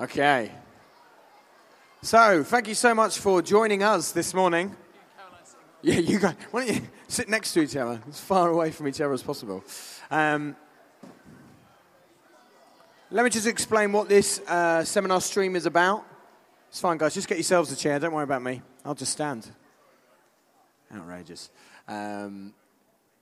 Okay. So, thank you so much for joining us this morning. Yeah, you guys, why don't you sit next to each other, as far away from each other as possible. Um, let me just explain what this uh, seminar stream is about. It's fine, guys. Just get yourselves a chair. Don't worry about me. I'll just stand. Outrageous. Um,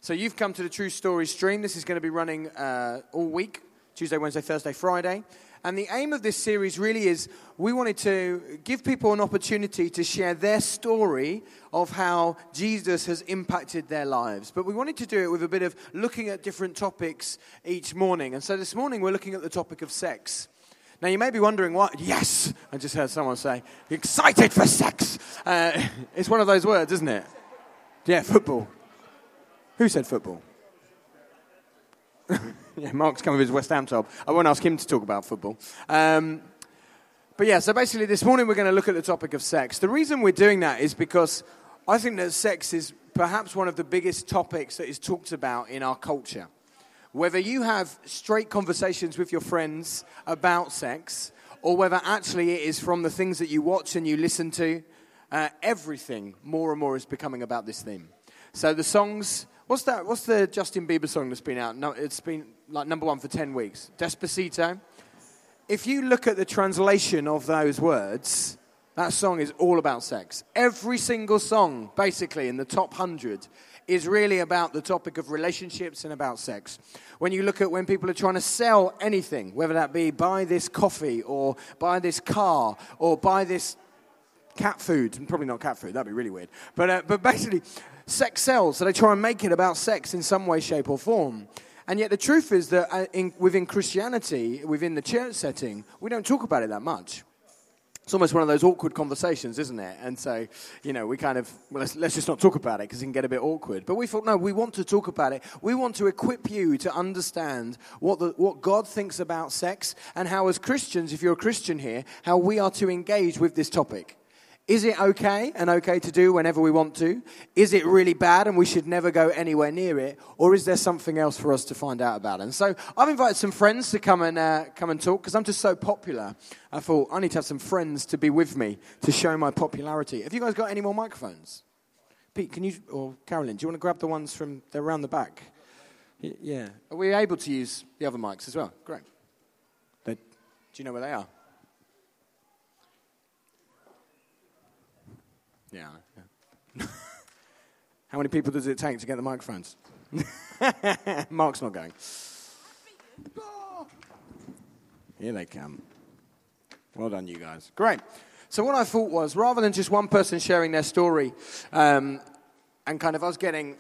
so, you've come to the True Story stream. This is going to be running uh, all week Tuesday, Wednesday, Thursday, Friday. And the aim of this series really is we wanted to give people an opportunity to share their story of how Jesus has impacted their lives. But we wanted to do it with a bit of looking at different topics each morning. And so this morning we're looking at the topic of sex. Now, you may be wondering what, yes, I just heard someone say, excited for sex. Uh, it's one of those words, isn't it? Yeah, football. Who said football? yeah, Mark's coming with his West Ham top. I won't ask him to talk about football. Um, but yeah, so basically this morning we're going to look at the topic of sex. The reason we're doing that is because I think that sex is perhaps one of the biggest topics that is talked about in our culture. Whether you have straight conversations with your friends about sex, or whether actually it is from the things that you watch and you listen to, uh, everything more and more is becoming about this theme. So the songs What's that? What's the Justin Bieber song that's been out? No, it's been like number one for 10 weeks. Despacito. If you look at the translation of those words, that song is all about sex. Every single song, basically, in the top 100, is really about the topic of relationships and about sex. When you look at when people are trying to sell anything, whether that be buy this coffee or buy this car or buy this cat food, and probably not cat food, that'd be really weird. But, uh, but basically, sex sells, so they try and make it about sex in some way, shape, or form. And yet, the truth is that uh, in, within Christianity, within the church setting, we don't talk about it that much. It's almost one of those awkward conversations, isn't it? And so, you know, we kind of, well, let's, let's just not talk about it because it can get a bit awkward. But we thought, no, we want to talk about it. We want to equip you to understand what, the, what God thinks about sex and how, as Christians, if you're a Christian here, how we are to engage with this topic. Is it okay and okay to do whenever we want to? Is it really bad and we should never go anywhere near it? Or is there something else for us to find out about? And so I've invited some friends to come and, uh, come and talk because I'm just so popular. I thought I need to have some friends to be with me to show my popularity. Have you guys got any more microphones? Pete, can you, or Carolyn, do you want to grab the ones from, they're around the back? Yeah. Are we able to use the other mics as well? Great. They, do you know where they are? Yeah. yeah. How many people does it take to get the microphones? Mark's not going. Here they come. Well done, you guys. Great. So, what I thought was rather than just one person sharing their story um, and kind of us getting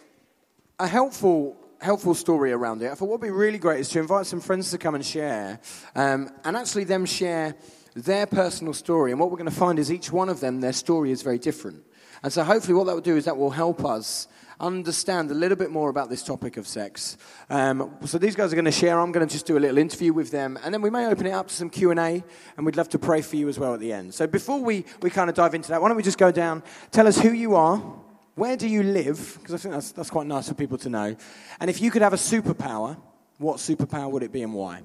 a helpful helpful story around it. I thought what would be really great is to invite some friends to come and share, um, and actually them share their personal story. And what we're going to find is each one of them, their story is very different. And so hopefully what that will do is that will help us understand a little bit more about this topic of sex. Um, so these guys are going to share. I'm going to just do a little interview with them, and then we may open it up to some Q and A, and we'd love to pray for you as well at the end. So before we, we kind of dive into that, why don't we just go down? Tell us who you are, where do you live? Because I think that's that's quite nice for people to know. And if you could have a superpower, what superpower would it be and why?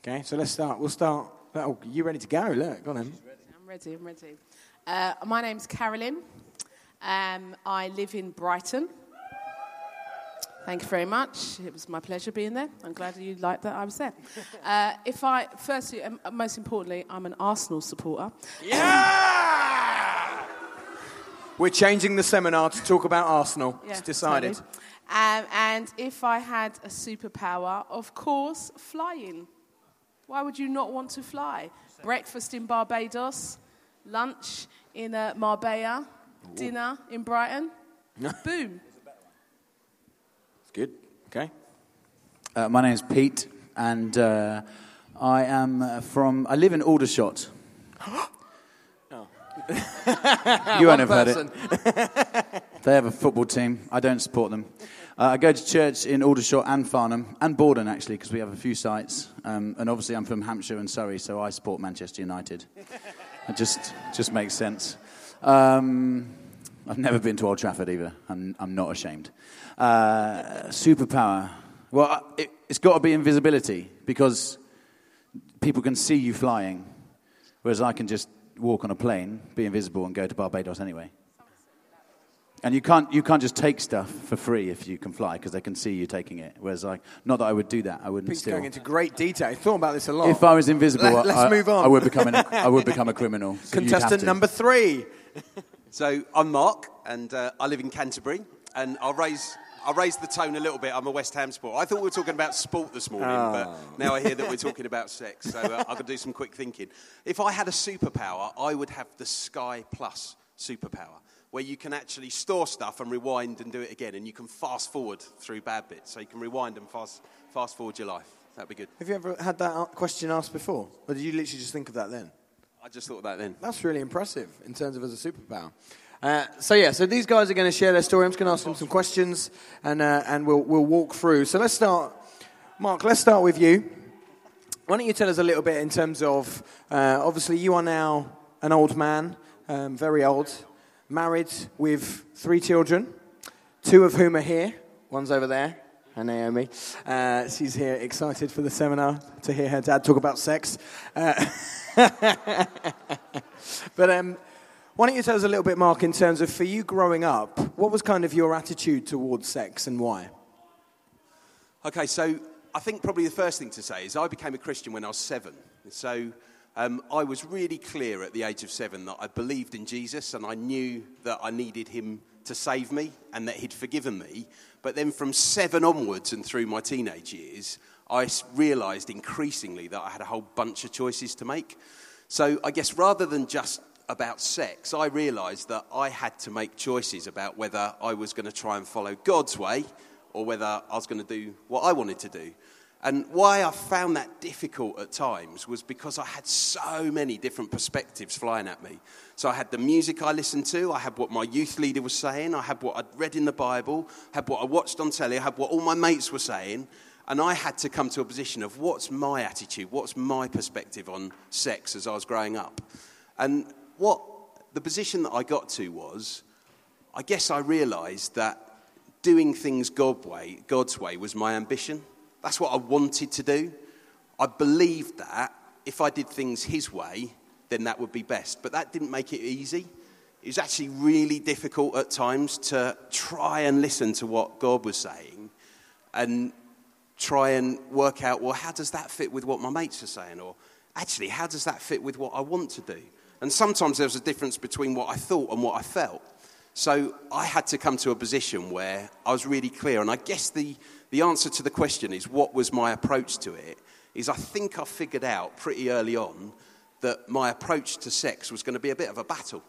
Okay, so let's start. We'll start Oh, you ready to go? Look, go on then. I'm ready, I'm ready. Uh, my name's Carolyn. Um, I live in Brighton. Thank you very much. It was my pleasure being there. I'm glad you liked that I was there. Uh, if I, firstly, and most importantly, I'm an Arsenal supporter. Yeah! We're changing the seminar to talk about Arsenal. Yeah, it's decided. Totally. Um, and if I had a superpower, of course, flying. Why would you not want to fly? Breakfast in Barbados, lunch in uh, Marbella, Ooh. dinner in Brighton. Boom. It's good. Okay. Uh, my is Pete, and uh, I am uh, from. I live in Aldershot. oh. you won't have heard it. they have a football team. I don't support them. Uh, I go to church in Aldershot and Farnham and Bordon, actually, because we have a few sites. Um, and obviously, I'm from Hampshire and Surrey, so I support Manchester United. It just, just makes sense. Um, I've never been to Old Trafford either. I'm, I'm not ashamed. Uh, superpower. Well, it, it's got to be invisibility because people can see you flying, whereas I can just walk on a plane, be invisible, and go to Barbados anyway. And you can't, you can't just take stuff for free if you can fly because they can see you taking it. Whereas, like, not that I would do that, I wouldn't Pete's steal. going into great detail. He thought about this a lot. If I was invisible, Let- let's I, move on. I would become an, I would become a criminal. So Contestant number three. So I'm Mark, and uh, I live in Canterbury, and I'll raise. I'll raise the tone a little bit. I'm a West Ham sport. I thought we were talking about sport this morning, but now I hear that we're talking about sex. So uh, I could do some quick thinking. If I had a superpower, I would have the Sky Plus superpower, where you can actually store stuff and rewind and do it again, and you can fast forward through bad bits. So you can rewind and fast fast forward your life. That'd be good. Have you ever had that question asked before? Or did you literally just think of that then? I just thought of that then. That's really impressive in terms of as a superpower. Uh, so yeah, so these guys are going to share their story. I'm just going to ask them some questions, and uh, and we'll we'll walk through. So let's start, Mark. Let's start with you. Why don't you tell us a little bit in terms of uh, obviously you are now an old man, um, very old, married with three children, two of whom are here. One's over there, and Naomi. Uh, she's here, excited for the seminar to hear her dad talk about sex. Uh, but um, why don't you tell us a little bit, Mark, in terms of for you growing up, what was kind of your attitude towards sex and why? Okay, so I think probably the first thing to say is I became a Christian when I was seven. So um, I was really clear at the age of seven that I believed in Jesus and I knew that I needed him to save me and that he'd forgiven me. But then from seven onwards and through my teenage years, I realised increasingly that I had a whole bunch of choices to make. So I guess rather than just about sex, I realised that I had to make choices about whether I was going to try and follow God's way or whether I was going to do what I wanted to do. And why I found that difficult at times was because I had so many different perspectives flying at me. So I had the music I listened to, I had what my youth leader was saying, I had what I'd read in the Bible, I had what I watched on telly, I had what all my mates were saying. And I had to come to a position of what's my attitude, what's my perspective on sex as I was growing up. And what the position that I got to was, I guess I realised that doing things God's way was my ambition. That's what I wanted to do. I believed that if I did things His way, then that would be best. But that didn't make it easy. It was actually really difficult at times to try and listen to what God was saying and try and work out, well, how does that fit with what my mates are saying? Or actually, how does that fit with what I want to do? And sometimes there was a difference between what I thought and what I felt. So I had to come to a position where I was really clear. And I guess the, the answer to the question is what was my approach to it? Is I think I figured out pretty early on that my approach to sex was going to be a bit of a battle.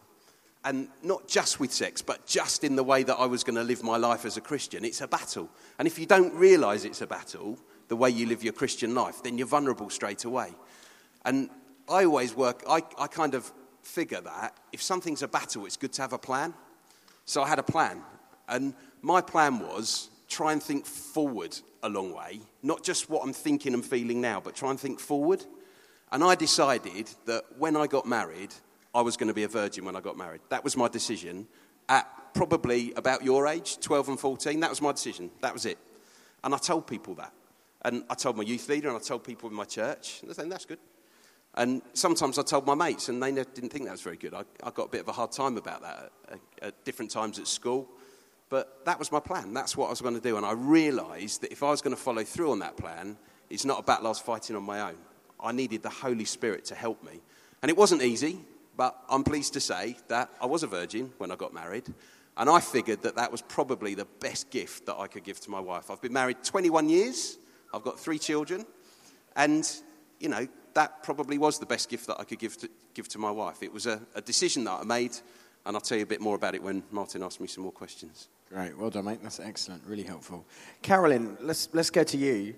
And not just with sex, but just in the way that I was going to live my life as a Christian. It's a battle. And if you don't realize it's a battle, the way you live your Christian life, then you're vulnerable straight away. And I always work, I, I kind of figure that if something's a battle, it's good to have a plan. So I had a plan. And my plan was try and think forward a long way, not just what I'm thinking and feeling now, but try and think forward. And I decided that when I got married, I was going to be a virgin when I got married. That was my decision. At probably about your age, 12 and 14, that was my decision. That was it. And I told people that. And I told my youth leader and I told people in my church. And they said, that's good. And sometimes I told my mates, and they didn't think that was very good. I, I got a bit of a hard time about that at, at different times at school. But that was my plan. That's what I was going to do. And I realised that if I was going to follow through on that plan, it's not a battle I was fighting on my own. I needed the Holy Spirit to help me. And it wasn't easy, but I'm pleased to say that I was a virgin when I got married. And I figured that that was probably the best gift that I could give to my wife. I've been married 21 years, I've got three children, and, you know, that probably was the best gift that I could give to, give to my wife. It was a, a decision that I made, and I'll tell you a bit more about it when Martin asks me some more questions. Great, well done, mate. That's excellent, really helpful. Carolyn, let's let's go to you.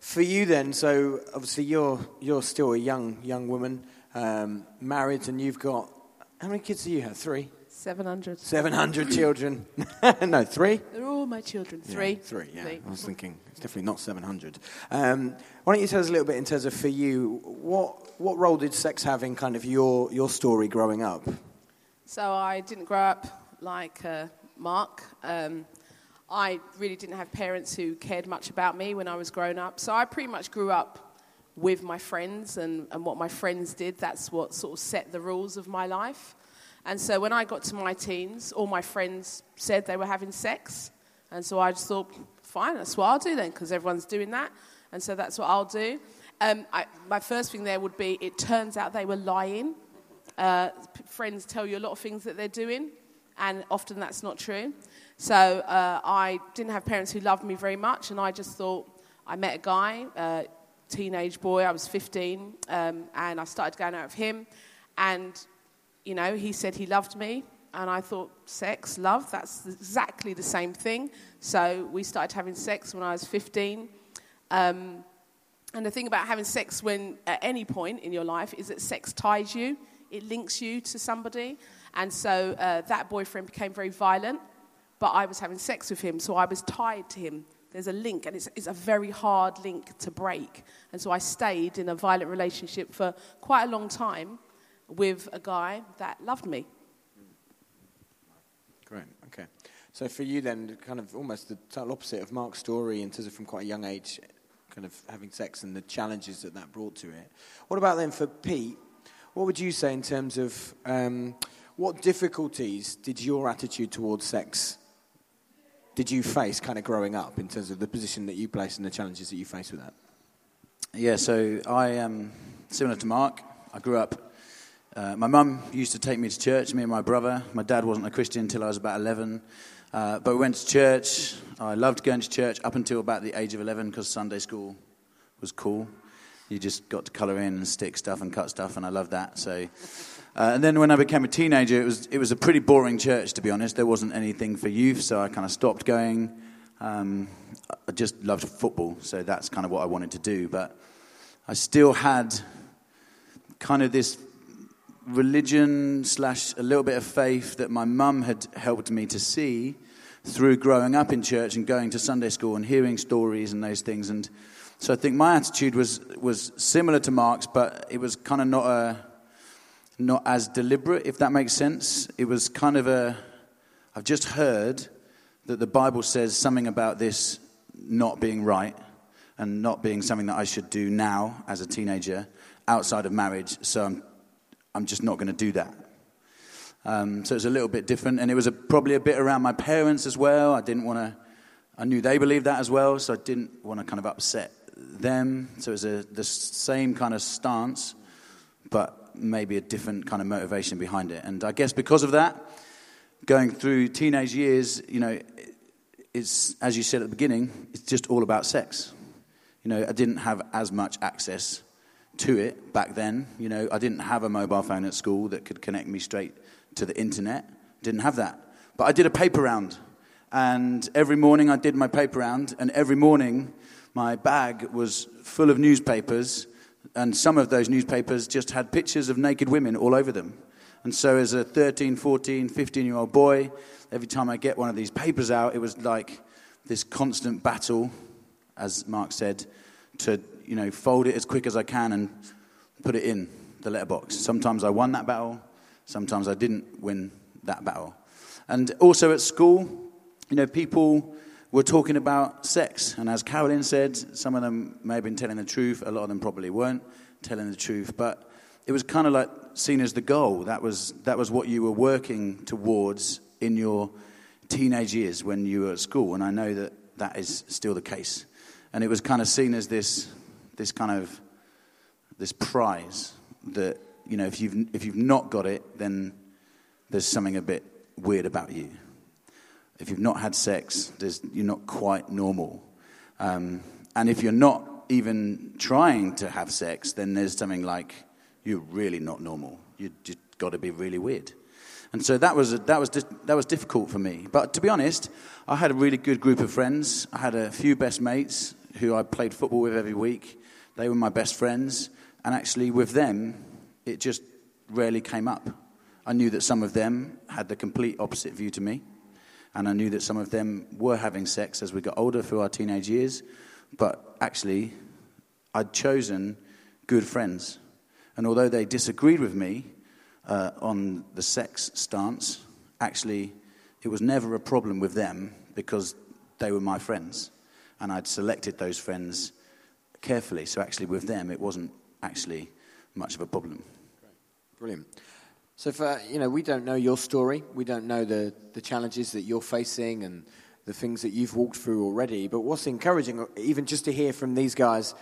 For you then, so obviously you're you're still a young young woman, um, married, and you've got how many kids do you have? Three, 700. seven hundred children. no, three. They're all my children. Three. Yeah, three. Yeah, Three. I was thinking it's definitely not seven hundred. Um, why don't you tell us a little bit in terms of for you, what what role did sex have in kind of your your story growing up? So I didn't grow up like uh, Mark. Um, I really didn't have parents who cared much about me when I was growing up. So I pretty much grew up with my friends and, and what my friends did. That's what sort of set the rules of my life. And so when I got to my teens, all my friends said they were having sex. And so I just thought, fine, that's what I'll do then, because everyone's doing that. And so that's what I'll do. Um, I, my first thing there would be it turns out they were lying. Uh, friends tell you a lot of things that they're doing, and often that's not true. So uh, I didn't have parents who loved me very much, and I just thought I met a guy, a teenage boy, I was 15, um, and I started going out with him. And, you know, he said he loved me, and I thought, sex, love, that's exactly the same thing. So we started having sex when I was 15. Um, and the thing about having sex when at any point in your life is that sex ties you, it links you to somebody. And so uh, that boyfriend became very violent, but I was having sex with him, so I was tied to him. There's a link, and it's, it's a very hard link to break. And so I stayed in a violent relationship for quite a long time with a guy that loved me. Great. Okay. So for you then, kind of almost the total opposite of Mark's story in terms of from quite a young age, kind of having sex and the challenges that that brought to it. What about then for Pete? What would you say in terms of um, what difficulties did your attitude towards sex did you face kind of growing up in terms of the position that you placed and the challenges that you faced with that? Yeah, so I am similar to Mark. I grew up. Uh, my mum used to take me to church, me and my brother. My dad wasn't a Christian until I was about 11. Uh, but we went to church. I loved going to church up until about the age of 11 because Sunday school was cool. You just got to colour in and stick stuff and cut stuff, and I loved that. So, uh, and then when I became a teenager, it was it was a pretty boring church to be honest. There wasn't anything for youth, so I kind of stopped going. Um, I just loved football, so that's kind of what I wanted to do. But I still had kind of this religion slash a little bit of faith that my mum had helped me to see through growing up in church and going to Sunday school and hearing stories and those things. And so I think my attitude was was similar to Mark's, but it was kind of not a not as deliberate, if that makes sense. It was kind of a I've just heard that the Bible says something about this not being right and not being something that I should do now as a teenager outside of marriage. So I'm I'm just not going to do that. Um, so was a little bit different, and it was a, probably a bit around my parents as well. I didn't want to. I knew they believed that as well, so I didn't want to kind of upset them. So it was a, the same kind of stance, but maybe a different kind of motivation behind it. And I guess because of that, going through teenage years, you know, it's as you said at the beginning, it's just all about sex. You know, I didn't have as much access to it back then. You know, I didn't have a mobile phone at school that could connect me straight to the internet. Didn't have that. But I did a paper round. And every morning I did my paper round. And every morning my bag was full of newspapers. And some of those newspapers just had pictures of naked women all over them. And so, as a 13, 14, 15 year old boy, every time I get one of these papers out, it was like this constant battle, as Mark said, to you know, fold it as quick as I can and put it in the letterbox. Sometimes I won that battle, sometimes I didn't win that battle. And also at school, you know, people were talking about sex. And as Carolyn said, some of them may have been telling the truth, a lot of them probably weren't telling the truth. But it was kind of like seen as the goal. That was, that was what you were working towards in your teenage years when you were at school. And I know that that is still the case. And it was kind of seen as this this kind of this prize that you know if you've if you've not got it, then there's something a bit weird about you. If you've not had sex, you're not quite normal. Um, and if you're not even trying to have sex, then there's something like you're really not normal. You just got to be really weird. And so that was, that, was, that was difficult for me. But to be honest, I had a really good group of friends. I had a few best mates who I played football with every week. They were my best friends, and actually, with them, it just rarely came up. I knew that some of them had the complete opposite view to me, and I knew that some of them were having sex as we got older through our teenage years, but actually, I'd chosen good friends. And although they disagreed with me uh, on the sex stance, actually, it was never a problem with them because they were my friends. And I'd selected those friends carefully. So actually, with them, it wasn't actually much of a problem. Brilliant. So, for, you know, we don't know your story. We don't know the, the challenges that you're facing and the things that you've walked through already. But what's encouraging, even just to hear from these guys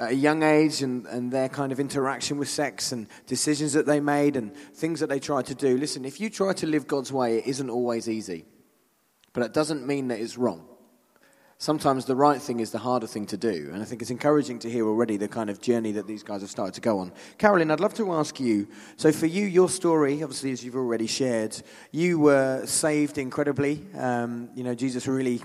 at a young age and, and their kind of interaction with sex and decisions that they made and things that they tried to do. Listen, if you try to live God's way, it isn't always easy. But it doesn't mean that it's wrong sometimes the right thing is the harder thing to do. And I think it's encouraging to hear already the kind of journey that these guys have started to go on. Carolyn, I'd love to ask you so, for you, your story, obviously, as you've already shared, you were saved incredibly. Um, you know, Jesus really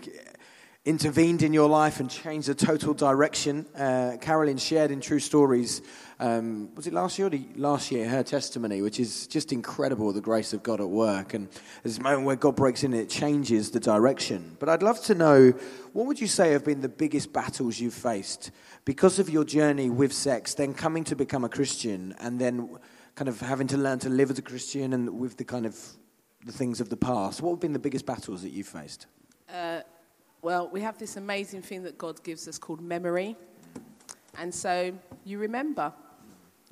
intervened in your life and changed the total direction. Uh, Carolyn shared in True Stories, um, was it last year or last year, her testimony, which is just incredible, the grace of God at work. And there's a moment where God breaks in and it changes the direction. But I'd love to know, what would you say have been the biggest battles you've faced because of your journey with sex, then coming to become a Christian, and then kind of having to learn to live as a Christian and with the kind of the things of the past? What have been the biggest battles that you've faced? Uh, well, we have this amazing thing that God gives us called memory. And so you remember.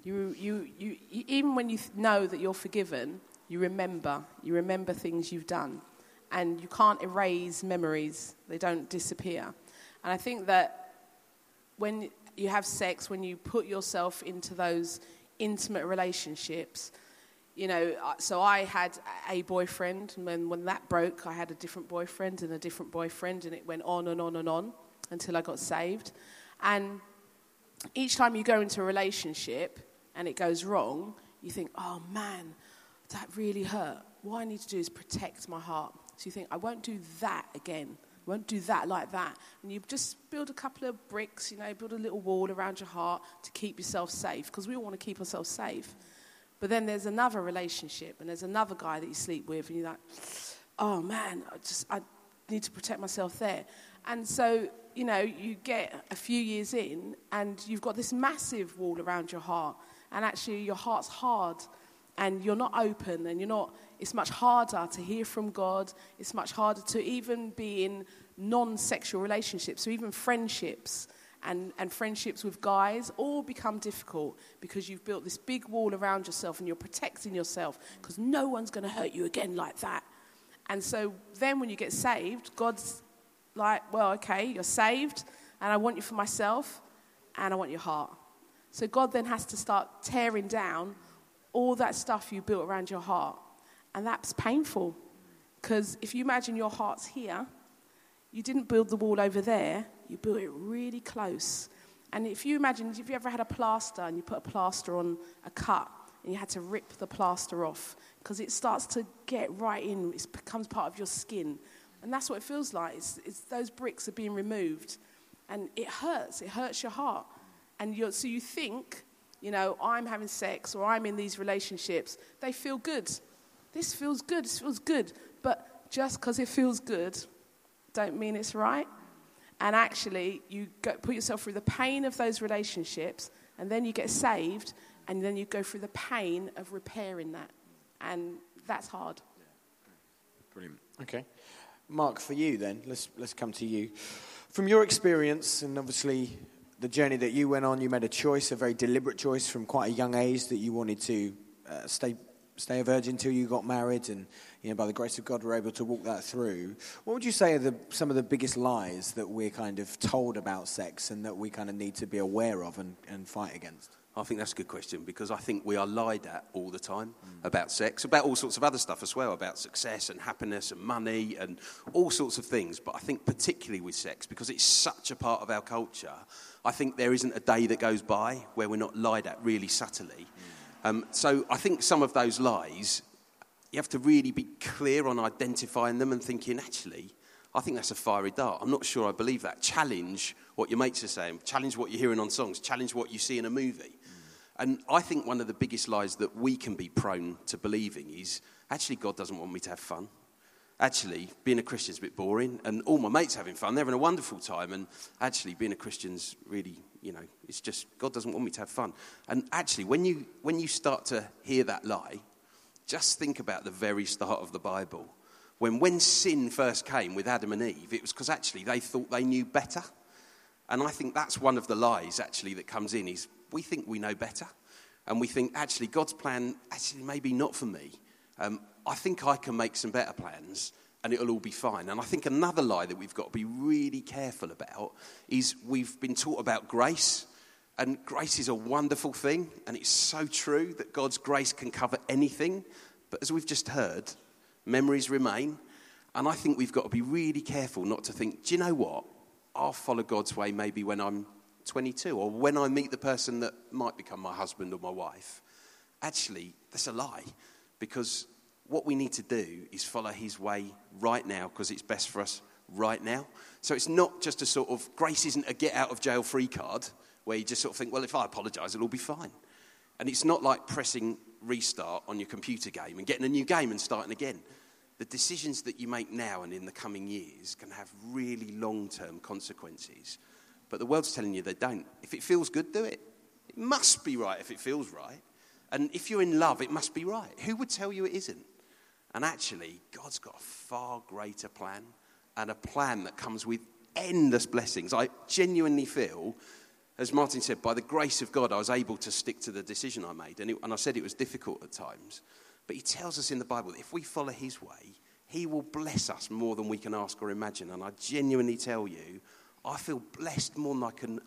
You, you, you, even when you know that you're forgiven, you remember. You remember things you've done. And you can't erase memories, they don't disappear. And I think that when you have sex, when you put yourself into those intimate relationships, you know, so I had a boyfriend, and when, when that broke, I had a different boyfriend and a different boyfriend, and it went on and on and on until I got saved. And each time you go into a relationship and it goes wrong, you think, oh man, that really hurt. What I need to do is protect my heart. So you think, I won't do that again. I won't do that like that. And you just build a couple of bricks, you know, build a little wall around your heart to keep yourself safe, because we all want to keep ourselves safe. But then there's another relationship, and there's another guy that you sleep with, and you're like, oh man, I just I need to protect myself there. And so, you know, you get a few years in, and you've got this massive wall around your heart, and actually your heart's hard, and you're not open, and you're not. It's much harder to hear from God. It's much harder to even be in non-sexual relationships, or even friendships and, and friendships with guys all become difficult because you've built this big wall around yourself and you're protecting yourself because no one's going to hurt you again like that. And so then when you get saved, God's like, well, okay, you're saved and I want you for myself and I want your heart. So God then has to start tearing down all that stuff you built around your heart. And that's painful because if you imagine your heart's here, you didn't build the wall over there, you build it really close. And if you imagine, if you ever had a plaster and you put a plaster on a cut and you had to rip the plaster off because it starts to get right in, it becomes part of your skin. And that's what it feels like. It's, it's those bricks are being removed. And it hurts. It hurts your heart. And you're, so you think, you know, I'm having sex or I'm in these relationships. They feel good. This feels good. This feels good. But just because it feels good, don't mean it's right. And actually, you go, put yourself through the pain of those relationships, and then you get saved, and then you go through the pain of repairing that. And that's hard. Brilliant. Okay. Mark, for you then, let's, let's come to you. From your experience, and obviously the journey that you went on, you made a choice, a very deliberate choice from quite a young age that you wanted to uh, stay, stay a virgin until you got married and you know, by the grace of God, we're able to walk that through. What would you say are the, some of the biggest lies that we're kind of told about sex and that we kind of need to be aware of and, and fight against? I think that's a good question because I think we are lied at all the time mm. about sex, about all sorts of other stuff as well, about success and happiness and money and all sorts of things. But I think particularly with sex, because it's such a part of our culture, I think there isn't a day that goes by where we're not lied at really subtly. Mm. Um, so I think some of those lies you have to really be clear on identifying them and thinking, actually, I think that's a fiery dart. I'm not sure I believe that. Challenge what your mates are saying, challenge what you're hearing on songs, challenge what you see in a movie. And I think one of the biggest lies that we can be prone to believing is actually, God doesn't want me to have fun. Actually, being a Christian's a bit boring, and all my mates having fun. They're having a wonderful time, and actually, being a Christian's really, you know, it's just God doesn't want me to have fun. And actually, when you when you start to hear that lie, just think about the very start of the Bible. When, when sin first came with Adam and Eve, it was because actually they thought they knew better. And I think that's one of the lies actually that comes in is we think we know better. And we think actually God's plan actually maybe not for me. Um, I think I can make some better plans and it'll all be fine. And I think another lie that we've got to be really careful about is we've been taught about grace. And grace is a wonderful thing, and it's so true that God's grace can cover anything. But as we've just heard, memories remain. And I think we've got to be really careful not to think, do you know what? I'll follow God's way maybe when I'm 22 or when I meet the person that might become my husband or my wife. Actually, that's a lie because what we need to do is follow his way right now because it's best for us right now. So it's not just a sort of, grace isn't a get out of jail free card where you just sort of think, well, if I apologize, it'll all be fine. And it's not like pressing restart on your computer game and getting a new game and starting again. The decisions that you make now and in the coming years can have really long term consequences. But the world's telling you they don't. If it feels good, do it. It must be right if it feels right. And if you're in love, it must be right. Who would tell you it isn't? And actually, God's got a far greater plan and a plan that comes with endless blessings. I genuinely feel as Martin said, by the grace of God, I was able to stick to the decision I made. And, it, and I said it was difficult at times. But he tells us in the Bible that if we follow his way, he will bless us more than we can ask or imagine. And I genuinely tell you, I feel blessed more than I, can,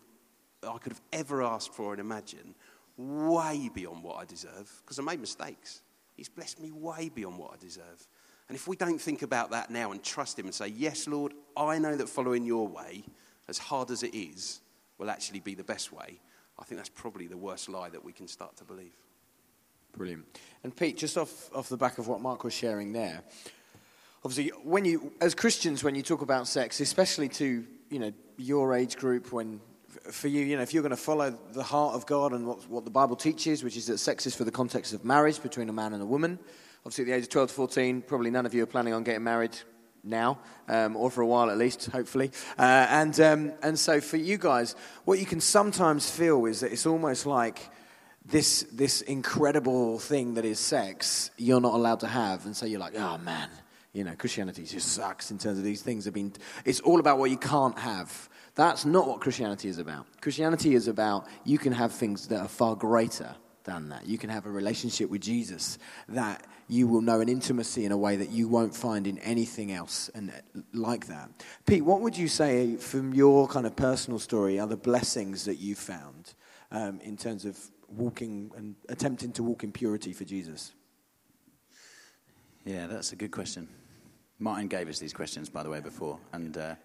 I could have ever asked for and imagine, way beyond what I deserve, because I made mistakes. He's blessed me way beyond what I deserve. And if we don't think about that now and trust him and say, Yes, Lord, I know that following your way, as hard as it is, will actually be the best way, I think that's probably the worst lie that we can start to believe. Brilliant. And Pete, just off, off the back of what Mark was sharing there, obviously, when you, as Christians, when you talk about sex, especially to you know your age group, when for you, you know, if you're going to follow the heart of God and what, what the Bible teaches, which is that sex is for the context of marriage between a man and a woman. Obviously, at the age of 12 to 14, probably none of you are planning on getting married now, um, or for a while at least, hopefully. Uh, and, um, and so for you guys, what you can sometimes feel is that it's almost like this, this incredible thing that is sex, you're not allowed to have. And so you're like, oh man, you know, Christianity just sucks in terms of these things have been, it's all about what you can't have. That's not what Christianity is about. Christianity is about you can have things that are far greater than that. You can have a relationship with Jesus that you will know an intimacy in a way that you won't find in anything else and like that. Pete, what would you say from your kind of personal story are the blessings that you found um, in terms of walking and attempting to walk in purity for Jesus? Yeah, that's a good question. Martin gave us these questions, by the way, before, and uh,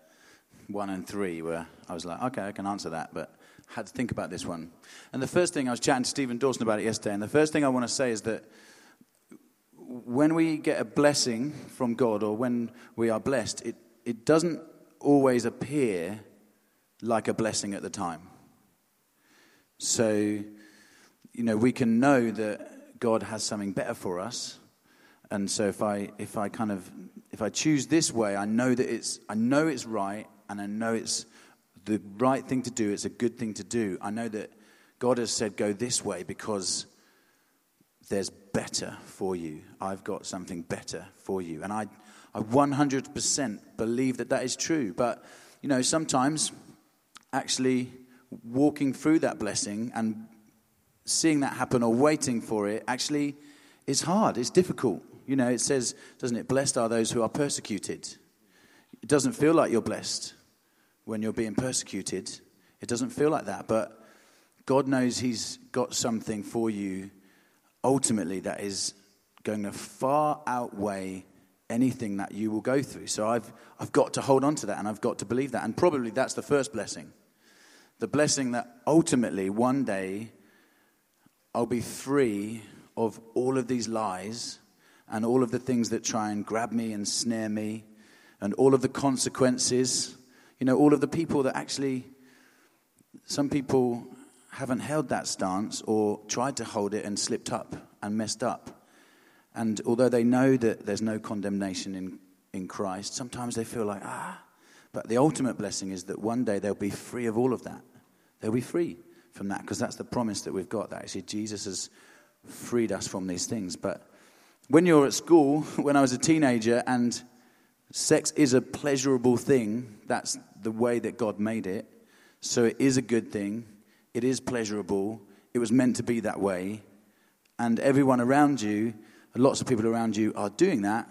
one and three where I was like, okay, I can answer that, but I had to think about this one. And the first thing I was chatting to Stephen Dawson about it yesterday, and the first thing I want to say is that when we get a blessing from God or when we are blessed, it, it doesn't always appear like a blessing at the time. So, you know, we can know that God has something better for us. And so if I if I kind of if I choose this way, I know that it's I know it's right and I know it's the right thing to do, it's a good thing to do. I know that God has said go this way because there's better for you. I've got something better for you. And I, I 100% believe that that is true. But, you know, sometimes actually walking through that blessing and seeing that happen or waiting for it actually is hard. It's difficult. You know, it says, doesn't it, blessed are those who are persecuted. It doesn't feel like you're blessed when you're being persecuted. It doesn't feel like that. But God knows He's got something for you ultimately that is going to far outweigh anything that you will go through. So I've, I've got to hold on to that and I've got to believe that. And probably that's the first blessing. The blessing that ultimately one day I'll be free of all of these lies and all of the things that try and grab me and snare me and all of the consequences. You know, all of the people that actually, some people haven't held that stance or tried to hold it and slipped up and messed up. And although they know that there's no condemnation in, in Christ, sometimes they feel like, ah. But the ultimate blessing is that one day they'll be free of all of that. They'll be free from that because that's the promise that we've got. That actually Jesus has freed us from these things. But when you're at school, when I was a teenager, and sex is a pleasurable thing, that's the way that God made it So it is a good thing. It is pleasurable. It was meant to be that way. And everyone around you, lots of people around you are doing that.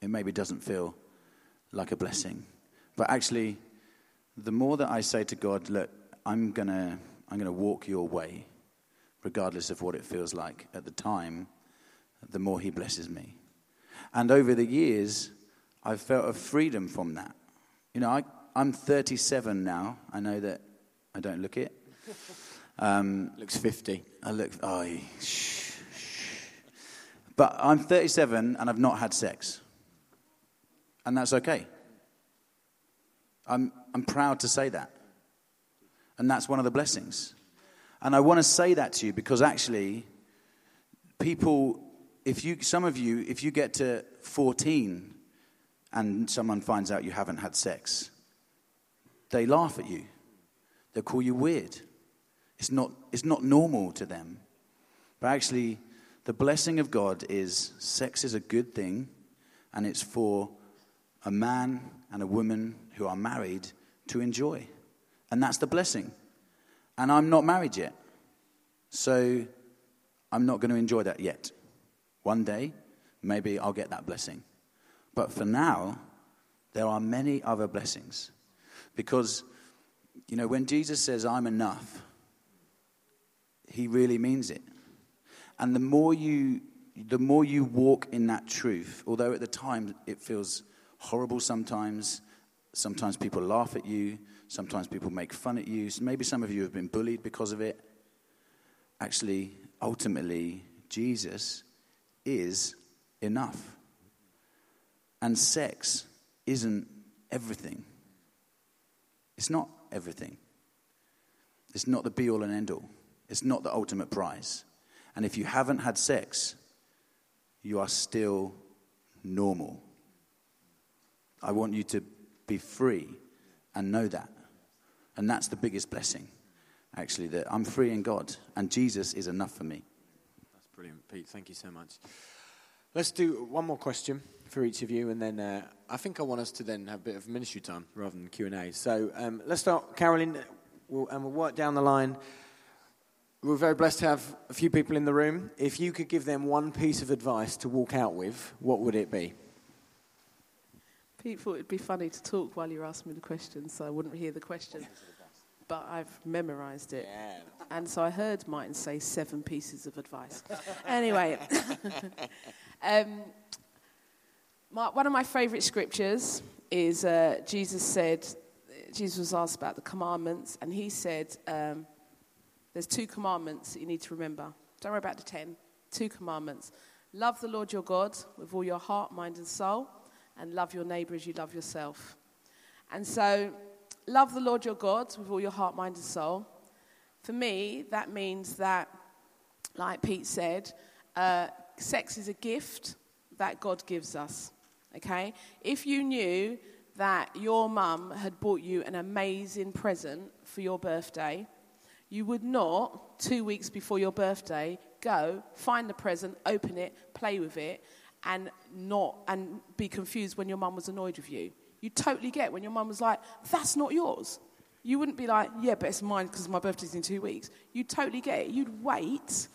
It maybe doesn't feel like a blessing. But actually, the more that I say to God, look, I'm going to I'm going to walk your way, regardless of what it feels like at the time, the more He blesses me. And over the years, I've felt a freedom from that. You know, I, I'm 37 now. I know that I don't look it. Um, Looks 50. I look, oh, shh, shh. But I'm 37 and I've not had sex. And that's okay. I'm, I'm proud to say that. And that's one of the blessings. And I want to say that to you because actually, people, if you, some of you, if you get to 14 and someone finds out you haven't had sex, they laugh at you. They'll call you weird. It's not, it's not normal to them. But actually, the blessing of God is sex is a good thing, and it's for a man and a woman who are married to enjoy. And that's the blessing. And I'm not married yet. So I'm not going to enjoy that yet. One day, maybe I'll get that blessing. But for now, there are many other blessings. Because, you know, when Jesus says, I'm enough, he really means it. And the more you, the more you walk in that truth, although at the time it feels horrible sometimes, sometimes people laugh at you, sometimes people make fun at you, maybe some of you have been bullied because of it. Actually, ultimately, Jesus is enough. And sex isn't everything. It's not everything. It's not the be all and end all. It's not the ultimate prize. And if you haven't had sex, you are still normal. I want you to be free and know that. And that's the biggest blessing, actually, that I'm free in God and Jesus is enough for me. That's brilliant, Pete. Thank you so much. Let's do one more question for each of you, and then uh, I think I want us to then have a bit of ministry time rather than Q and A. So um, let's start, Carolyn, we'll, and we'll work down the line. We're very blessed to have a few people in the room. If you could give them one piece of advice to walk out with, what would it be? Pete thought it'd be funny to talk while you're asking me the question, so I wouldn't hear the question. But I've memorised it. Yeah. And so I heard Martin say seven pieces of advice. anyway, um, my, one of my favourite scriptures is uh, Jesus said, Jesus was asked about the commandments, and he said, um, there's two commandments that you need to remember. Don't worry about the ten. Two commandments. Love the Lord your God with all your heart, mind, and soul, and love your neighbour as you love yourself. And so, love the Lord your God with all your heart, mind, and soul. For me, that means that, like Pete said, uh, sex is a gift that God gives us. Okay? If you knew that your mum had bought you an amazing present for your birthday, you would not, two weeks before your birthday, go, find the present, open it, play with it, and not and be confused when your mum was annoyed with you. You totally get when your mum was like, "That's not yours." You wouldn't be like, "Yeah, but it's mine because my birthday's in two weeks." You totally get it. You'd wait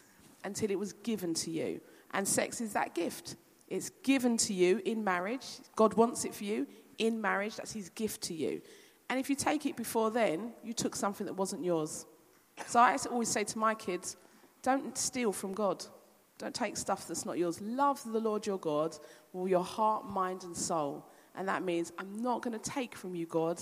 until it was given to you, and sex is that gift. It's given to you in marriage. God wants it for you in marriage. That's His gift to you. And if you take it before then, you took something that wasn't yours. So I always say to my kids, don't steal from God. Don't take stuff that's not yours. Love the Lord your God with your heart, mind, and soul. And that means I'm not going to take from you, God,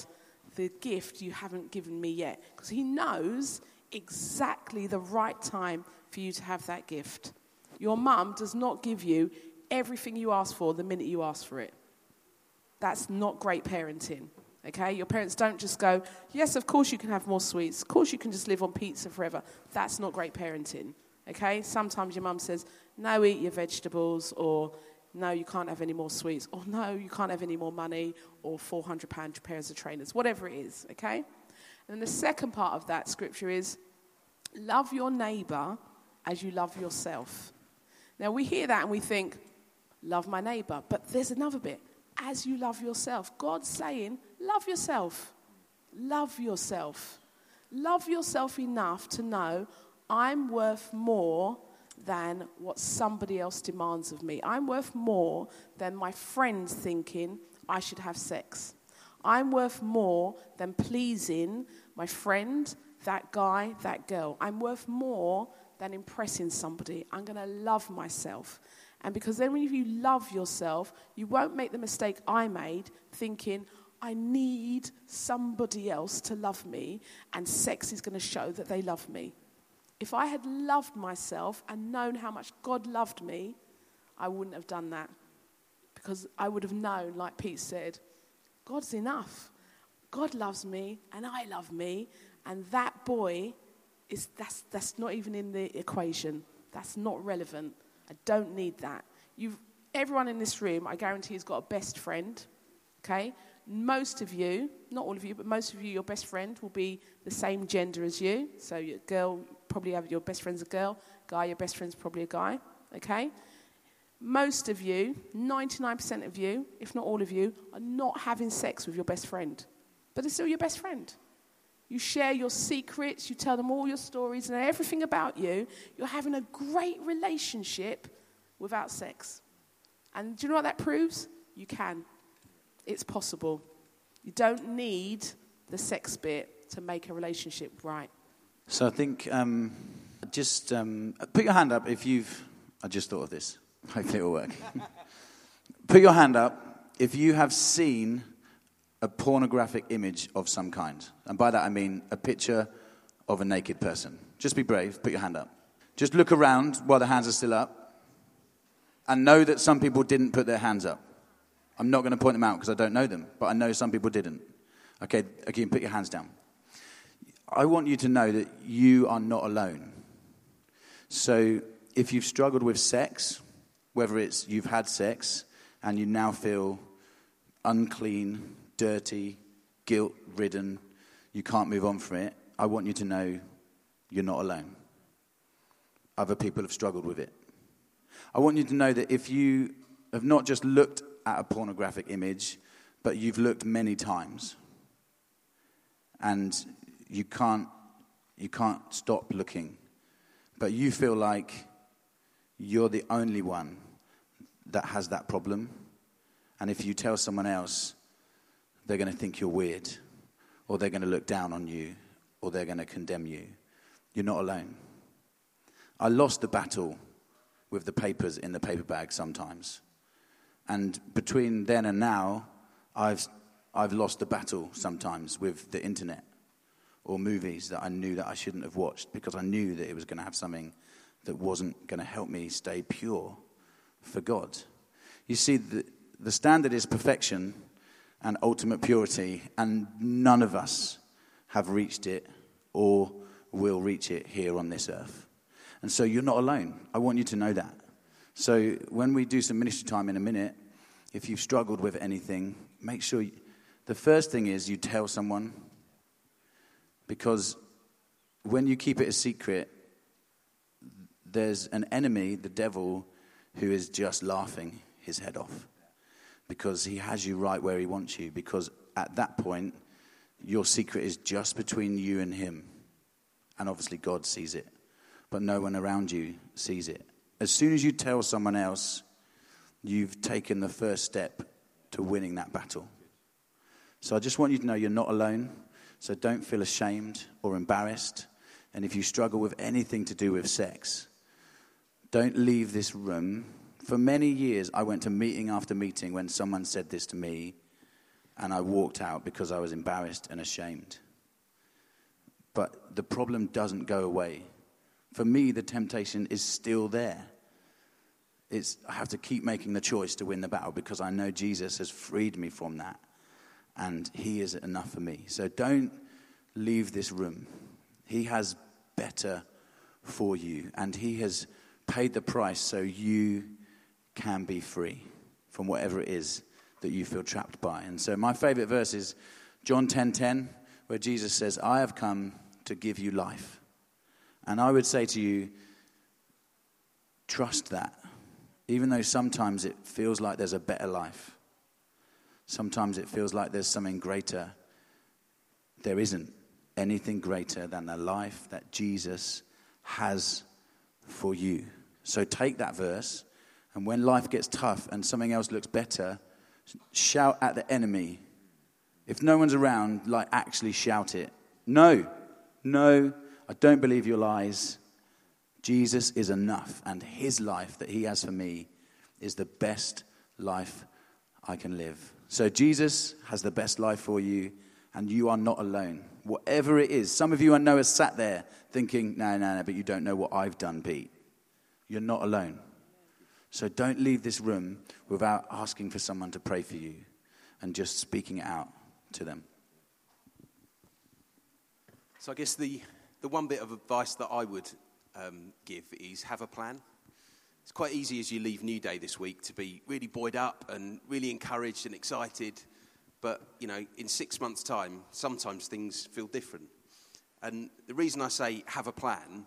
the gift you haven't given me yet. Because He knows exactly the right time for you to have that gift. Your mum does not give you everything you ask for the minute you ask for it. That's not great parenting. Okay? Your parents don't just go, yes, of course you can have more sweets. Of course you can just live on pizza forever. That's not great parenting. Okay? Sometimes your mum says, no, eat your vegetables, or no, you can't have any more sweets, or no, you can't have any more money, or 400 pound pairs of trainers, whatever it is. Okay? And then the second part of that scripture is love your neighbor as you love yourself. Now we hear that and we think, love my neighbor. But there's another bit as you love yourself. God's saying, love yourself. Love yourself. Love yourself enough to know I'm worth more than what somebody else demands of me. I'm worth more than my friends thinking I should have sex. I'm worth more than pleasing my friend, that guy, that girl. I'm worth more than impressing somebody. I'm going to love myself. And because then, when you love yourself, you won't make the mistake I made thinking, I need somebody else to love me, and sex is going to show that they love me. If I had loved myself and known how much God loved me, I wouldn't have done that. Because I would have known, like Pete said, God's enough. God loves me, and I love me, and that boy is that's, that's not even in the equation. That's not relevant. I don't need that. You've, everyone in this room, I guarantee, has got a best friend. Okay? Most of you, not all of you, but most of you, your best friend will be the same gender as you. So, your girl, probably have your best friend's a girl. Guy, your best friend's probably a guy. Okay? Most of you, 99% of you, if not all of you, are not having sex with your best friend. But they're still your best friend. You share your secrets, you tell them all your stories and everything about you. You're having a great relationship without sex. And do you know what that proves? You can. It's possible. You don't need the sex bit to make a relationship right. So I think um, just um, put your hand up if you've. I just thought of this. Hopefully it will work. put your hand up if you have seen a pornographic image of some kind. And by that I mean a picture of a naked person. Just be brave, put your hand up. Just look around while the hands are still up and know that some people didn't put their hands up. I'm not going to point them out because I don't know them, but I know some people didn't. Okay, again, put your hands down. I want you to know that you are not alone. So if you've struggled with sex, whether it's you've had sex and you now feel unclean, dirty, guilt ridden, you can't move on from it, I want you to know you're not alone. Other people have struggled with it. I want you to know that if you have not just looked at a pornographic image, but you've looked many times, and you can't, you can't stop looking, but you feel like you're the only one that has that problem. And if you tell someone else, they're going to think you're weird, or they're going to look down on you, or they're going to condemn you. You're not alone. I lost the battle with the papers in the paper bag sometimes. And between then and now, I've, I've lost the battle sometimes with the internet or movies that I knew that I shouldn't have watched because I knew that it was going to have something that wasn't going to help me stay pure for God. You see, the, the standard is perfection, and ultimate purity, and none of us have reached it or will reach it here on this earth. And so you're not alone. I want you to know that. So when we do some ministry time in a minute, if you've struggled with anything, make sure you, the first thing is you tell someone because when you keep it a secret, there's an enemy, the devil, who is just laughing his head off because he has you right where he wants you. Because at that point, your secret is just between you and him. And obviously, God sees it, but no one around you sees it. As soon as you tell someone else, you've taken the first step to winning that battle. So I just want you to know you're not alone. So don't feel ashamed or embarrassed. And if you struggle with anything to do with sex, don't leave this room for many years, I went to meeting after meeting when someone said this to me, and I walked out because I was embarrassed and ashamed. But the problem doesn't go away. For me, the temptation is still there. It's, I have to keep making the choice to win the battle because I know Jesus has freed me from that, and He is enough for me. So don't leave this room. He has better for you, and He has paid the price so you can be free from whatever it is that you feel trapped by. And so my favorite verse is John 10:10 10, 10, where Jesus says, "I have come to give you life." And I would say to you, trust that. Even though sometimes it feels like there's a better life. Sometimes it feels like there's something greater. There isn't. anything greater than the life that Jesus has for you. So take that verse, and when life gets tough and something else looks better, shout at the enemy. If no one's around, like actually shout it. No, no, I don't believe your lies. Jesus is enough, and his life that he has for me is the best life I can live. So Jesus has the best life for you, and you are not alone. Whatever it is, some of you I know are sat there thinking, no, no, no, but you don't know what I've done, Pete. You're not alone. So don't leave this room without asking for someone to pray for you and just speaking it out to them. So I guess the, the one bit of advice that I would um, give is have a plan. It's quite easy as you leave New Day this week to be really buoyed up and really encouraged and excited. But, you know, in six months' time, sometimes things feel different. And the reason I say have a plan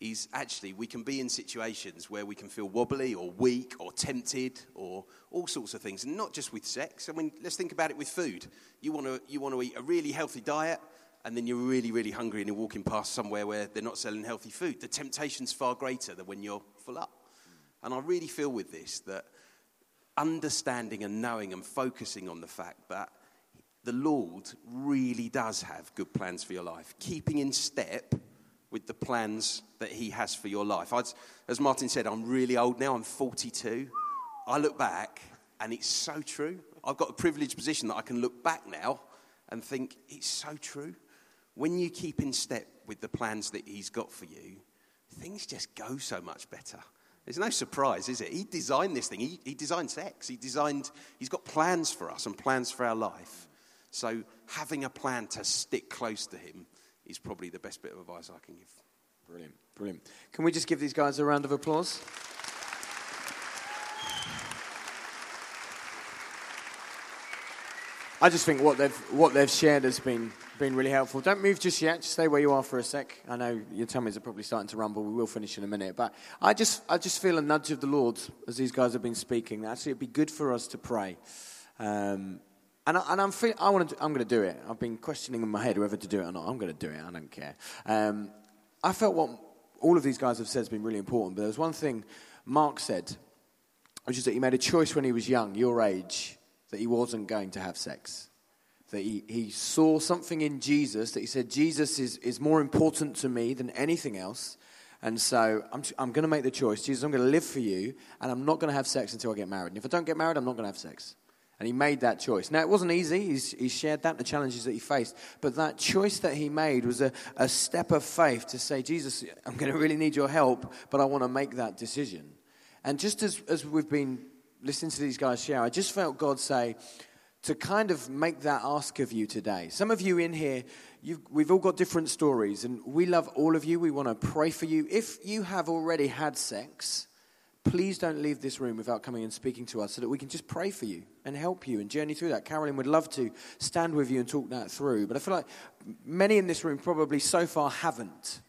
is actually we can be in situations where we can feel wobbly or weak or tempted or all sorts of things, and not just with sex. I mean, let's think about it with food. You want to you want to eat a really healthy diet, and then you're really really hungry and you're walking past somewhere where they're not selling healthy food. The temptation's far greater than when you're full up. And I really feel with this that understanding and knowing and focusing on the fact that the Lord really does have good plans for your life, keeping in step with the plans that He has for your life. I'd, as Martin said, I'm really old now, I'm 42. I look back and it's so true. I've got a privileged position that I can look back now and think it's so true. When you keep in step with the plans that He's got for you, things just go so much better. There's no surprise, is it? He designed this thing. He, he designed sex. He designed, he's got plans for us and plans for our life. So having a plan to stick close to him is probably the best bit of advice I can give. Brilliant, brilliant. Can we just give these guys a round of applause? I just think what they've what they've shared has been been really helpful. Don't move just yet. Just stay where you are for a sec. I know your tummies are probably starting to rumble. We will finish in a minute, but I just I just feel a nudge of the Lord as these guys have been speaking. Actually, it'd be good for us to pray. Um, and, I, and I'm feel, I want to. do, I'm going to do it. I've been questioning in my head whether to do it or not. I'm going to do it. I don't care. Um, I felt what all of these guys have said has been really important. But there was one thing Mark said, which is that he made a choice when he was young, your age, that he wasn't going to have sex. That he, he saw something in Jesus that he said, Jesus is, is more important to me than anything else. And so I'm, I'm going to make the choice. Jesus, I'm going to live for you, and I'm not going to have sex until I get married. And if I don't get married, I'm not going to have sex. And he made that choice. Now, it wasn't easy. He's, he shared that, the challenges that he faced. But that choice that he made was a, a step of faith to say, Jesus, I'm going to really need your help, but I want to make that decision. And just as, as we've been listening to these guys share, I just felt God say to kind of make that ask of you today. Some of you in here, we've all got different stories, and we love all of you. We want to pray for you. If you have already had sex, please don't leave this room without coming and speaking to us so that we can just pray for you and help you and journey through that. Carolyn would love to stand with you and talk that through. But I feel like many in this room probably so far haven't.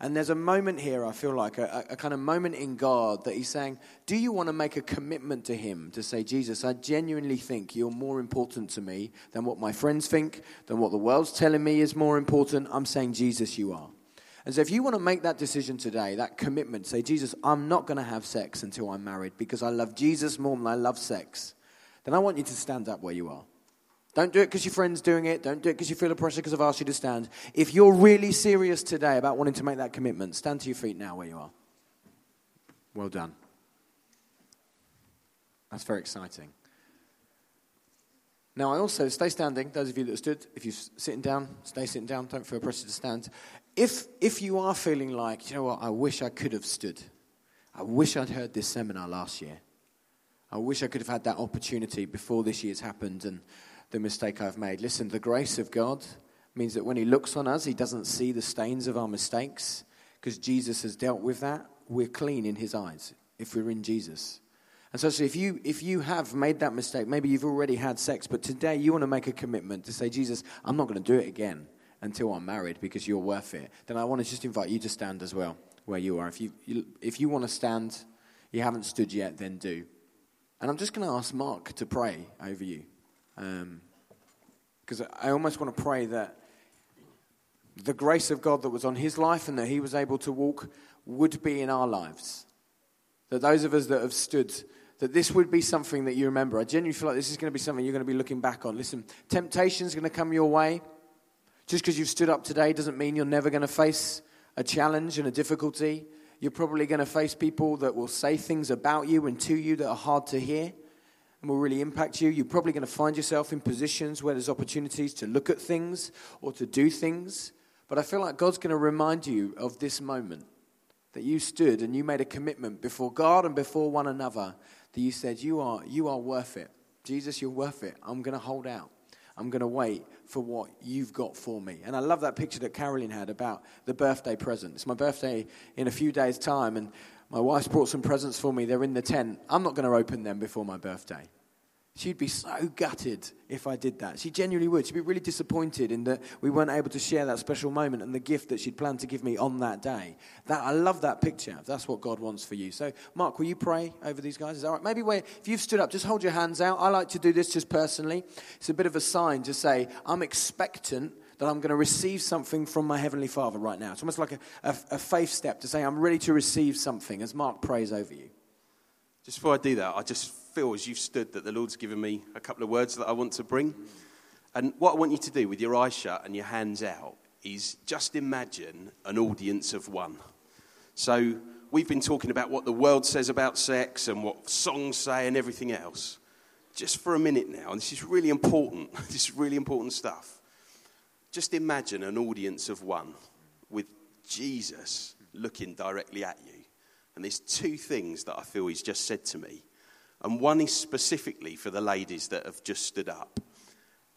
And there's a moment here, I feel like, a, a, kind of moment in God that He's saying, Do you want to make a commitment to Him to say, Jesus, I genuinely think you're more important to me than what my friends think, than what the world's telling me is more important? I'm saying, Jesus, you are. And so, if you want to make that decision today, that commitment, say, Jesus, I'm not going to have sex until I'm married because I love Jesus more than I love sex, then I want you to stand up where you are. Don't do it because your friend's doing it. Don't do it because you feel a pressure because I've asked you to stand. If you're really serious today about wanting to make that commitment, stand to your feet now where you are. Well done. That's very exciting. Now, I also stay standing. Those of you that stood, if you're sitting down, stay sitting down. Don't feel pressure to stand. If, if you are feeling like, you know what, I wish I could have stood. I wish I'd heard this seminar last year. I wish I could have had that opportunity before this year's happened and the mistake I've made. Listen, the grace of God means that when He looks on us, He doesn't see the stains of our mistakes because Jesus has dealt with that. We're clean in His eyes if we're in Jesus. And so, so if, you, if you have made that mistake, maybe you've already had sex, but today you want to make a commitment to say, Jesus, I'm not going to do it again until I'm married because you're worth it, then I want to just invite you to stand as well where you are. If you, you if you want to stand, you haven't stood yet, then do. And I'm just going to ask Mark to pray over you. Because um, I almost want to pray that the grace of God that was on his life and that he was able to walk would be in our lives. That those of us that have stood, that this would be something that you remember. I genuinely feel like this is going to be something you're going to be looking back on. Listen, temptation is going to come your way. Just because you've stood up today doesn't mean you're never going to face a challenge and a difficulty. You're probably going to face people that will say things about you and to you that are hard to hear and will really impact you. You're probably going to find yourself in positions where there's opportunities to look at things or to do things. But I feel like God's going to remind you of this moment that you stood and you made a commitment before God and before one another that you said, You are, you are worth it. Jesus, you're worth it. I'm going to hold out. I'm going to wait for what you've got for me. And I love that picture that Carolyn had about the birthday present. It's my birthday in a few days' time, and my wife's brought some presents for me. They're in the tent. I'm not going to open them before my birthday. She'd be so gutted if I did that. She genuinely would. She'd be really disappointed in that we weren't able to share that special moment and the gift that she'd planned to give me on that day. That I love that picture. That's what God wants for you. So, Mark, will you pray over these guys? Is that all right? Maybe if you've stood up, just hold your hands out. I like to do this just personally. It's a bit of a sign to say I'm expectant that I'm going to receive something from my Heavenly Father right now. It's almost like a, a, a faith step to say I'm ready to receive something as Mark prays over you. Just before I do that, I just feel as you've stood that the Lord's given me a couple of words that I want to bring. And what I want you to do with your eyes shut and your hands out is just imagine an audience of one. So we've been talking about what the world says about sex and what songs say and everything else. Just for a minute now, and this is really important, this is really important stuff. Just imagine an audience of one with Jesus looking directly at you. And there's two things that I feel he's just said to me. And one is specifically for the ladies that have just stood up.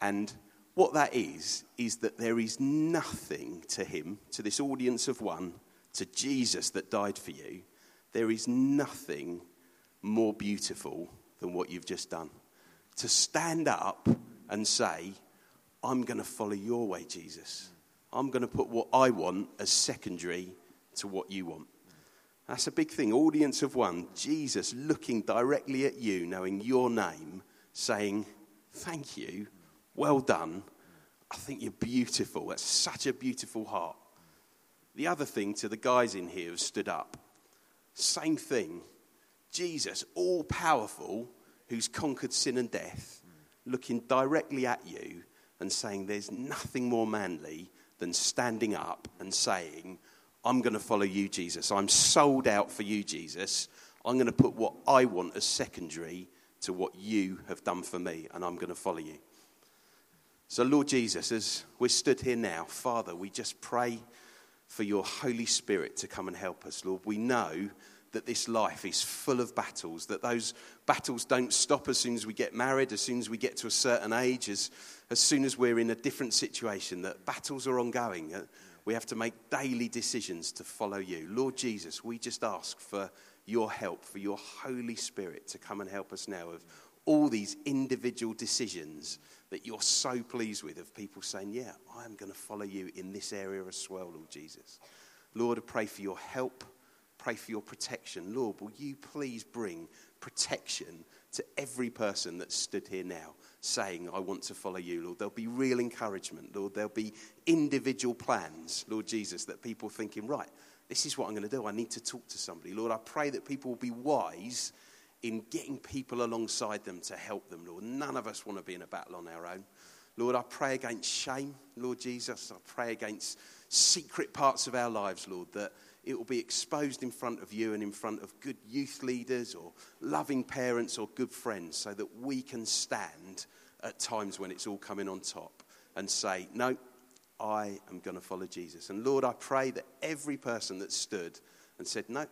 And what that is, is that there is nothing to him, to this audience of one, to Jesus that died for you, there is nothing more beautiful than what you've just done. To stand up and say, I'm going to follow your way, Jesus. I'm going to put what I want as secondary to what you want. That's a big thing. Audience of one, Jesus looking directly at you, knowing your name, saying, Thank you, well done. I think you're beautiful. That's such a beautiful heart. The other thing to the guys in here who stood up, same thing. Jesus, all powerful, who's conquered sin and death, looking directly at you and saying, There's nothing more manly than standing up and saying, I'm going to follow you, Jesus. I'm sold out for you, Jesus. I'm going to put what I want as secondary to what you have done for me, and I'm going to follow you. So, Lord Jesus, as we're stood here now, Father, we just pray for your Holy Spirit to come and help us, Lord. We know that this life is full of battles, that those battles don't stop as soon as we get married, as soon as we get to a certain age, as, as soon as we're in a different situation, that battles are ongoing. We have to make daily decisions to follow you. Lord Jesus, we just ask for your help, for your Holy Spirit to come and help us now of all these individual decisions that you're so pleased with, of people saying, Yeah, I'm going to follow you in this area as well, Lord Jesus. Lord, I pray for your help, pray for your protection. Lord, will you please bring protection to every person that stood here now? Saying, I want to follow you, Lord. There'll be real encouragement, Lord. There'll be individual plans, Lord Jesus, that people thinking, right, this is what I'm going to do. I need to talk to somebody. Lord, I pray that people will be wise in getting people alongside them to help them, Lord. None of us want to be in a battle on our own. Lord, I pray against shame, Lord Jesus. I pray against secret parts of our lives, Lord, that it will be exposed in front of you and in front of good youth leaders or loving parents or good friends so that we can stand at times when it's all coming on top and say, No, I am going to follow Jesus. And Lord, I pray that every person that stood and said, No,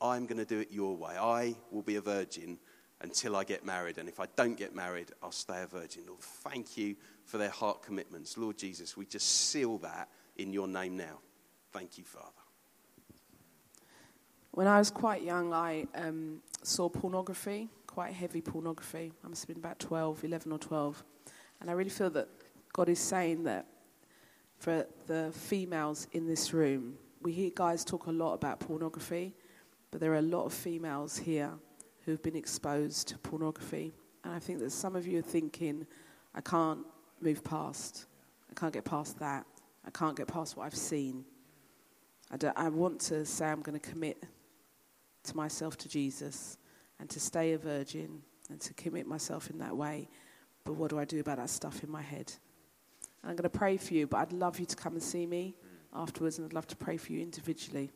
I'm going to do it your way. I will be a virgin until I get married. And if I don't get married, I'll stay a virgin. Lord, thank you for their heart commitments. Lord Jesus, we just seal that in your name now. Thank you, Father. When I was quite young, I um, saw pornography, quite heavy pornography. I must have been about 12, 11 or 12. And I really feel that God is saying that for the females in this room, we hear guys talk a lot about pornography, but there are a lot of females here who've been exposed to pornography. And I think that some of you are thinking, I can't move past, I can't get past that. I can't get past what I've seen. I, I want to say I'm going to commit to myself to Jesus and to stay a virgin and to commit myself in that way. But what do I do about that stuff in my head? And I'm going to pray for you, but I'd love you to come and see me afterwards, and I'd love to pray for you individually.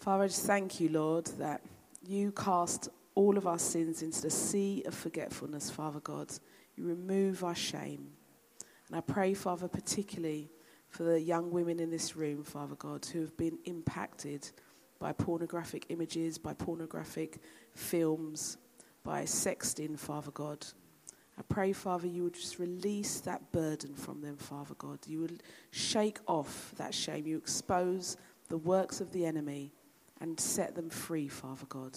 Father, I just thank you, Lord, that you cast all of our sins into the sea of forgetfulness, Father God. You remove our shame. And I pray, Father, particularly for the young women in this room, Father God, who have been impacted by pornographic images, by pornographic films, by sexting, Father God. I pray, Father, you would just release that burden from them, Father God. You would shake off that shame. You expose the works of the enemy and set them free, Father God.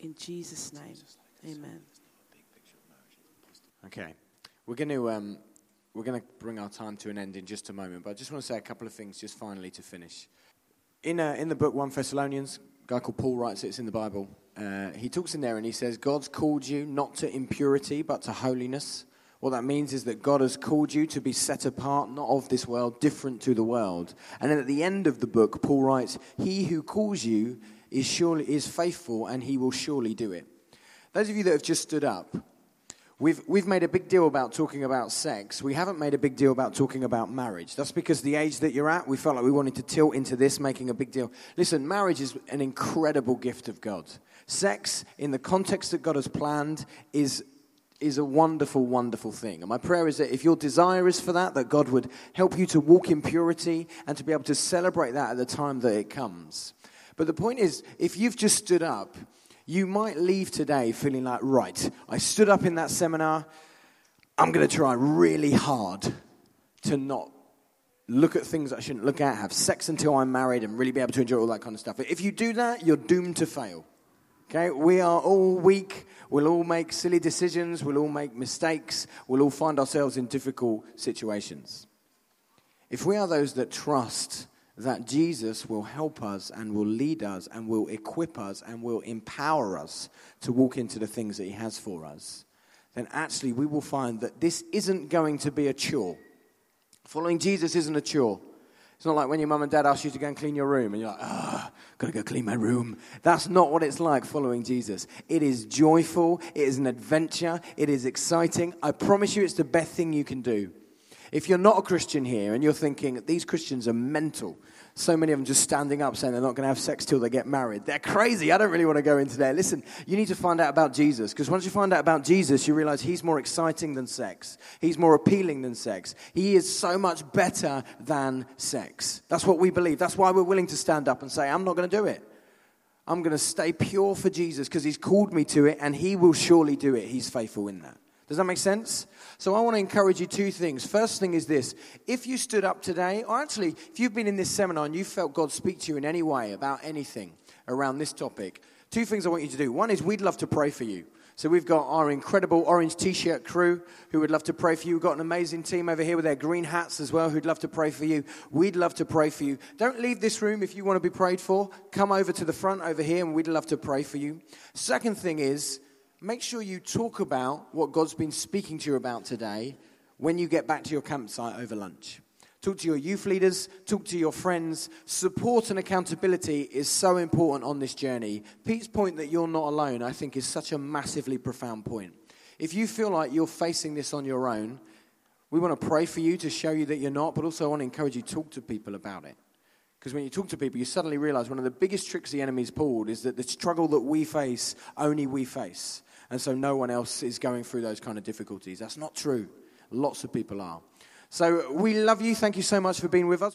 In Jesus' name, amen. Okay. We're going to. Um, we're going to bring our time to an end in just a moment, but I just want to say a couple of things just finally to finish. In, uh, in the book 1 Thessalonians, a guy called Paul writes it, it's in the Bible. Uh, he talks in there and he says, God's called you not to impurity, but to holiness. What that means is that God has called you to be set apart, not of this world, different to the world. And then at the end of the book, Paul writes, He who calls you is surely is faithful, and he will surely do it. Those of you that have just stood up, We've, we've made a big deal about talking about sex. We haven't made a big deal about talking about marriage. That's because the age that you're at, we felt like we wanted to tilt into this, making a big deal. Listen, marriage is an incredible gift of God. Sex, in the context that God has planned, is, is a wonderful, wonderful thing. And my prayer is that if your desire is for that, that God would help you to walk in purity and to be able to celebrate that at the time that it comes. But the point is, if you've just stood up, you might leave today feeling like, right, I stood up in that seminar. I'm going to try really hard to not look at things I shouldn't look at, have sex until I'm married, and really be able to enjoy all that kind of stuff. If you do that, you're doomed to fail. Okay? We are all weak. We'll all make silly decisions. We'll all make mistakes. We'll all find ourselves in difficult situations. If we are those that trust that Jesus will help us and will lead us and will equip us and will empower us to walk into the things that He has for us, then actually we will find that this isn't going to be a chore. Following Jesus isn't a chore. It's not like when your mum and dad ask you to go and clean your room and you're like, ah, gotta go clean my room. That's not what it's like following Jesus. It is joyful, it is an adventure, it is exciting. I promise you, it's the best thing you can do. If you're not a Christian here and you're thinking, these Christians are mental, so many of them just standing up saying they're not going to have sex till they get married. They're crazy. I don't really want to go into there. Listen, you need to find out about Jesus because once you find out about Jesus, you realize he's more exciting than sex. He's more appealing than sex. He is so much better than sex. That's what we believe. That's why we're willing to stand up and say, I'm not going to do it. I'm going to stay pure for Jesus because he's called me to it and he will surely do it. He's faithful in that. Does that make sense? So I want to encourage you two things. First thing is this if you stood up today, or actually, if you've been in this seminar and you felt God speak to you in any way about anything around this topic, two things I want you to do. One is we'd love to pray for you. So we've got our incredible orange t-shirt crew who would love to pray for you. We've got an amazing team over here with their green hats as well who'd love to pray for you. We'd love to pray for you. Don't leave this room if you want to be prayed for. Come over to the front over here and we'd love to pray for you. Second thing is make sure you talk about what God's been speaking to you about today when you get back to your campsite over lunch. Talk to your youth leaders, talk to your friends. Support and accountability is so important on this journey. Pete's point that you're not alone, I think, is such a massively profound point. If you feel like you're facing this on your own, we want to pray for you to show you that you're not, but also I want to encourage you to talk to people about it. Because when you talk to people, you suddenly realize one of the biggest tricks the enemy's pulled is that the struggle that we face, only we face and so no one else is going through those kind of difficulties. That's not true. Lots of people are. So we love you. Thank you so much for being with us.